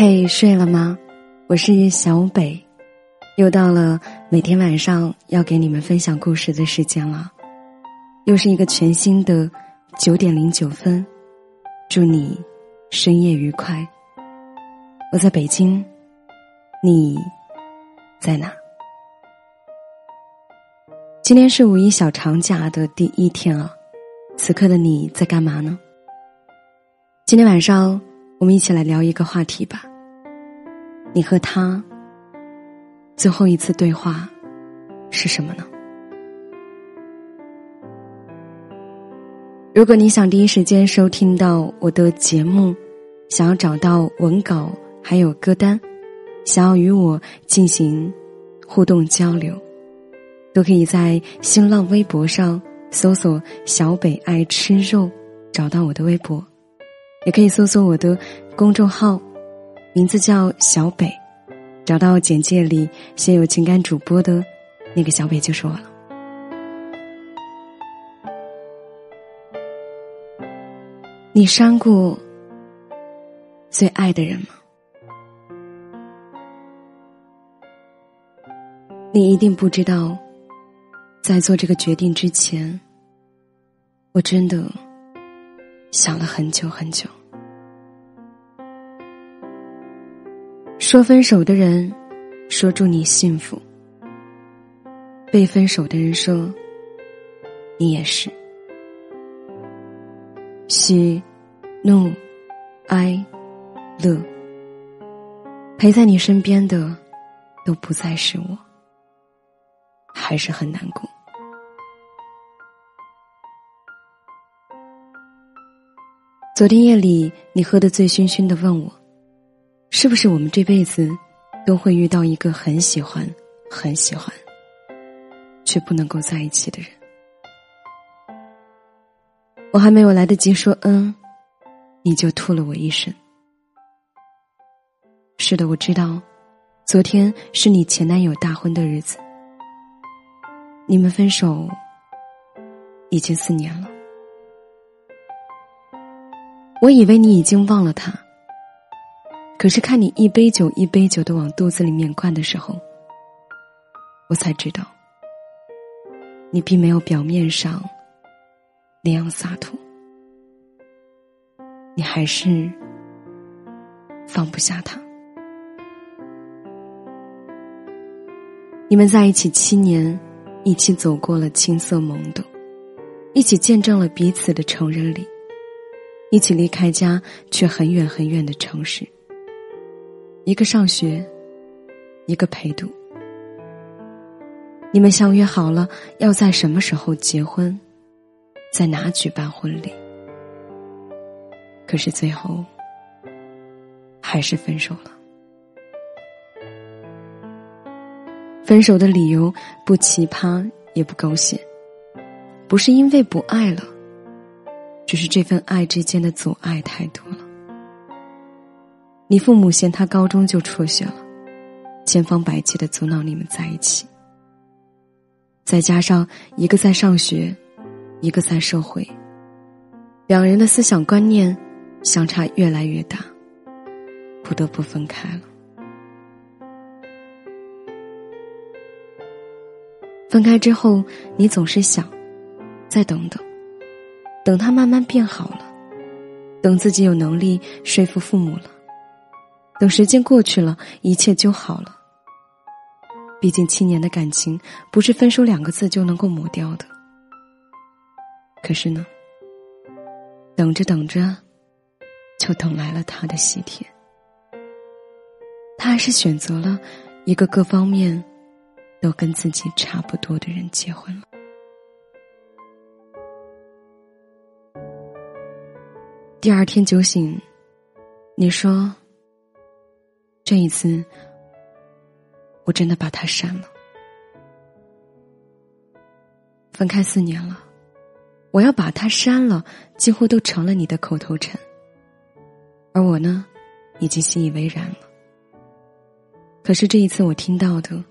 嘿，睡了吗？我是小北，又到了每天晚上要给你们分享故事的时间了，又是一个全新的九点零九分，祝你深夜愉快。我在北京，你在哪？今天是五一小长假的第一天啊，此刻的你在干嘛呢？今天晚上。我们一起来聊一个话题吧。你和他最后一次对话是什么呢？如果你想第一时间收听到我的节目，想要找到文稿还有歌单，想要与我进行互动交流，都可以在新浪微博上搜索“小北爱吃肉”，找到我的微博。也可以搜索我的公众号，名字叫小北，找到简介里写有情感主播的那个小北就是我了。你伤过最爱的人吗？你一定不知道，在做这个决定之前，我真的。想了很久很久，说分手的人说祝你幸福，被分手的人说你也是，喜怒哀乐，陪在你身边的都不再是我，还是很难过。昨天夜里，你喝得醉醺醺的，问我：“是不是我们这辈子都会遇到一个很喜欢、很喜欢，却不能够在一起的人？”我还没有来得及说“嗯”，你就吐了我一身。是的，我知道，昨天是你前男友大婚的日子，你们分手已经四年了。我以为你已经忘了他，可是看你一杯酒一杯酒的往肚子里面灌的时候，我才知道，你并没有表面上那样洒脱，你还是放不下他。你们在一起七年，一起走过了青涩懵懂，一起见证了彼此的成人礼。一起离开家，去很远很远的城市。一个上学，一个陪读。你们相约好了要在什么时候结婚，在哪举办婚礼。可是最后，还是分手了。分手的理由不奇葩也不狗血，不是因为不爱了。只是这份爱之间的阻碍太多了。你父母嫌他高中就辍学了，千方百计的阻挠你们在一起。再加上一个在上学，一个在社会，两人的思想观念相差越来越大，不得不分开了。分开之后，你总是想，再等等。等他慢慢变好了，等自己有能力说服父母了，等时间过去了，一切就好了。毕竟七年的感情不是分手两个字就能够抹掉的。可是呢，等着等着，就等来了他的喜帖。他还是选择了一个各方面都跟自己差不多的人结婚了。第二天酒醒，你说：“这一次，我真的把他删了。分开四年了，我要把他删了，几乎都成了你的口头禅。而我呢，已经习以为然了。可是这一次，我听到的，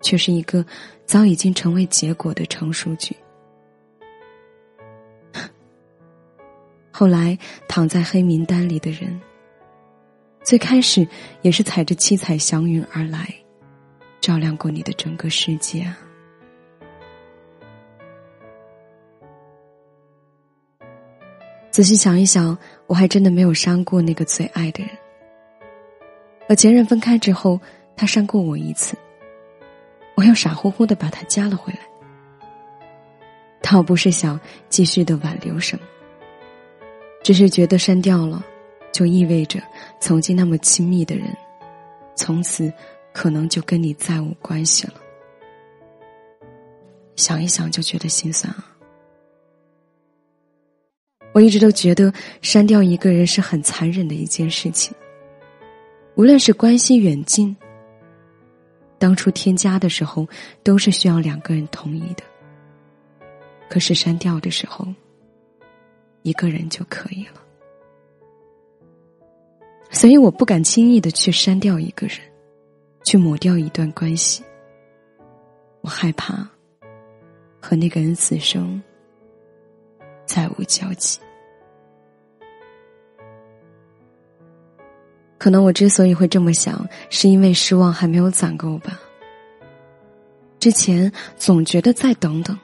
却是一个早已经成为结果的成熟句。”后来躺在黑名单里的人，最开始也是踩着七彩祥云而来，照亮过你的整个世界啊。仔细想一想，我还真的没有删过那个最爱的人。和前任分开之后，他删过我一次，我又傻乎乎的把他加了回来。倒不是想继续的挽留什么，只是觉得删掉了，就意味着曾经那么亲密的人，从此可能就跟你再无关系了。想一想就觉得心酸啊。我一直都觉得删掉一个人是很残忍的一件事情。无论是关系远近，当初添加的时候都是需要两个人同意的。可是删掉的时候，一个人就可以了。所以我不敢轻易的去删掉一个人，去抹掉一段关系。我害怕和那个人此生再无交集。可能我之所以会这么想，是因为失望还没有攒够吧。之前总觉得再等等，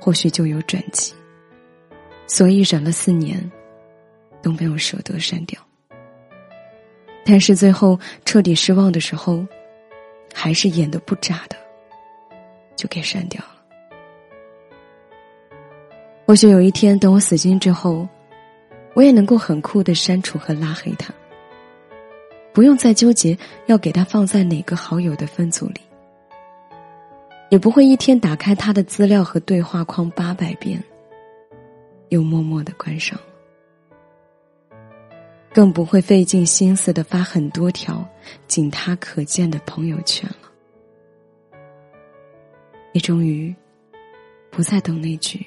或许就有转机，所以忍了四年，都没有舍得删掉。但是最后彻底失望的时候，还是演的不渣的，就给删掉了。或许有一天，等我死心之后，我也能够很酷的删除和拉黑他。不用再纠结要给他放在哪个好友的分组里，也不会一天打开他的资料和对话框八百遍，又默默的关上，更不会费尽心思的发很多条仅他可见的朋友圈了。你终于不再等那句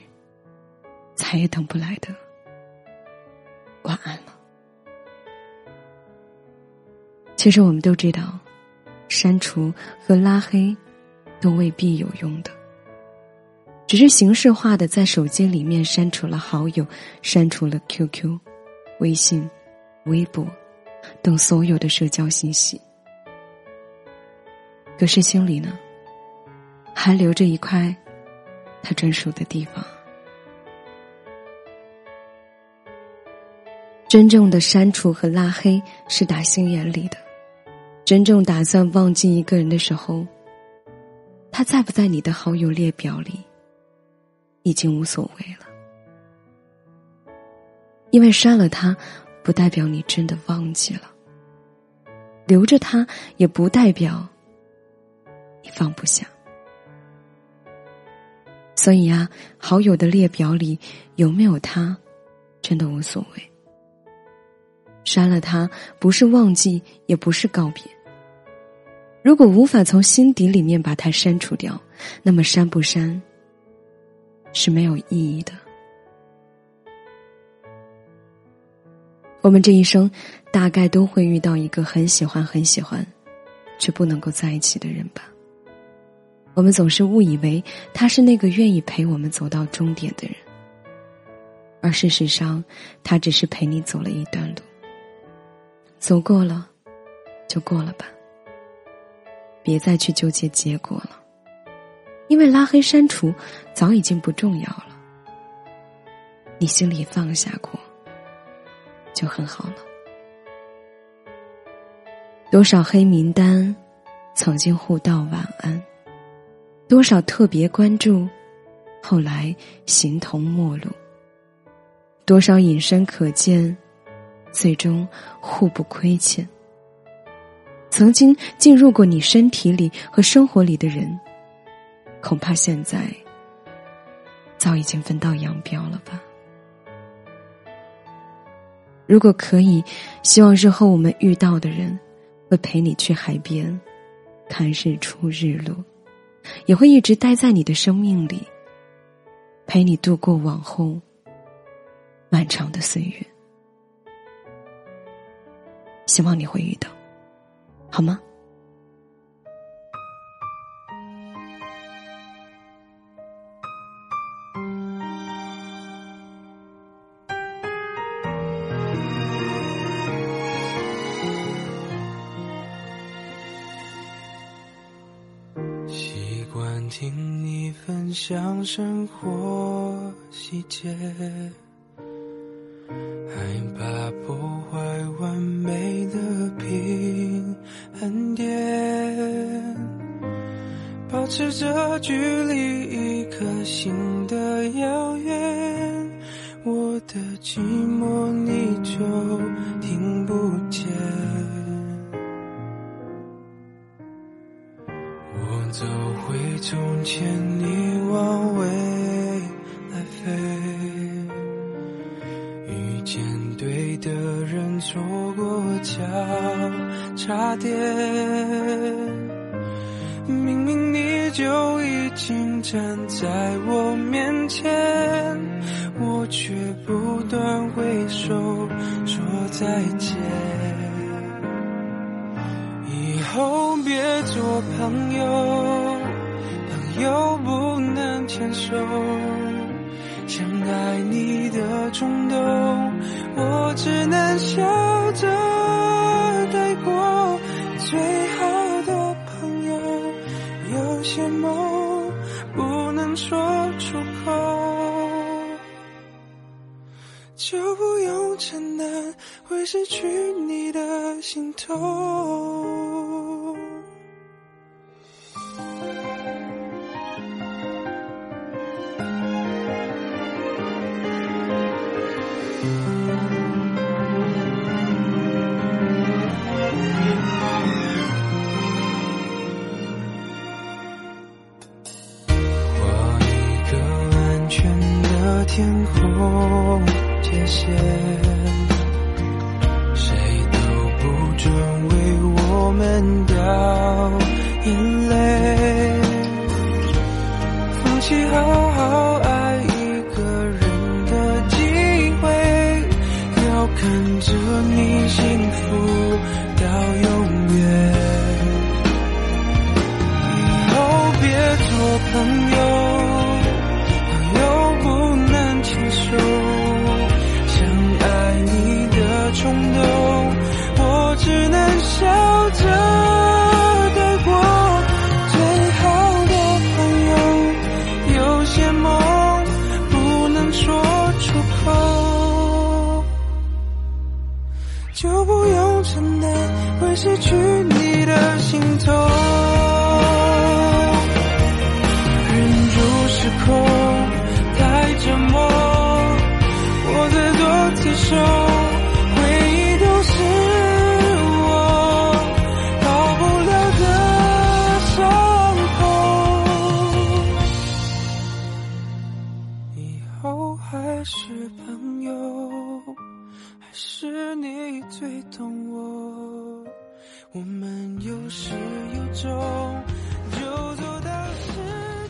再也等不来的晚安了。其实我们都知道，删除和拉黑都未必有用的，只是形式化的在手机里面删除了好友，删除了 QQ、微信、微博等所有的社交信息，可是心里呢，还留着一块他专属的地方。真正的删除和拉黑是打心眼里的。真正打算忘记一个人的时候，他在不在你的好友列表里，已经无所谓了。因为删了他，不代表你真的忘记了；留着他，也不代表你放不下。所以啊，好友的列表里有没有他，真的无所谓。删了他，不是忘记，也不是告别。如果无法从心底里面把它删除掉，那么删不删是没有意义的。我们这一生大概都会遇到一个很喜欢、很喜欢，却不能够在一起的人吧。我们总是误以为他是那个愿意陪我们走到终点的人，而事实上，他只是陪你走了一段路。走过了，就过了吧。别再去纠结结果了，因为拉黑删除早已经不重要了。你心里放下过，就很好了。多少黑名单，曾经互道晚安；多少特别关注，后来形同陌路；多少隐身可见，最终互不亏欠。曾经进入过你身体里和生活里的人，恐怕现在早已经分道扬镳了吧。如果可以，希望日后我们遇到的人，会陪你去海边看日出日落，也会一直待在你的生命里，陪你度过往后漫长的岁月。希望你会遇到。好吗？生活细节，害怕破坏完美的平衡点，保持着距离见对的人，错过交叉点。明明你就已经站在我面前，我却不断挥手说再见。以后别做朋友，朋友不能牵手。想爱你的冲动，我只能笑着带过。最好的朋友，有些梦不能说出口，就不用承担会失去你的心痛。们掉眼泪。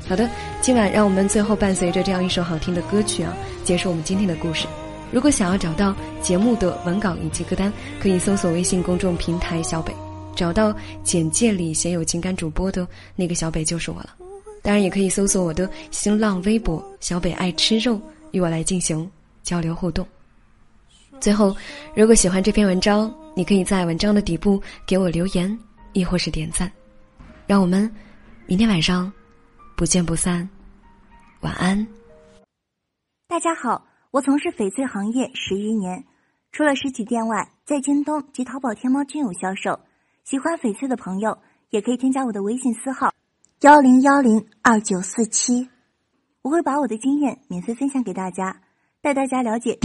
好的，今晚让我们最后伴随着这样一首好听的歌曲啊，结束我们今天的故事。如果想要找到节目的文稿以及歌单，可以搜索微信公众平台小北，找到简介里写有情感主播的那个小北就是我了。当然，也可以搜索我的新浪微博小北爱吃肉，与我来进行交流互动。最后，如果喜欢这篇文章，你可以在文章的底部给我留言，亦或是点赞。让我们明天晚上不见不散。晚安。大家好，我从事翡翠行业十余年，除了实体店外，在京东及淘宝、天猫均有销售。喜欢翡翠的朋友，也可以添加我的微信私号幺零幺零二九四七，我会把我的经验免费分享给大家。带大家了解。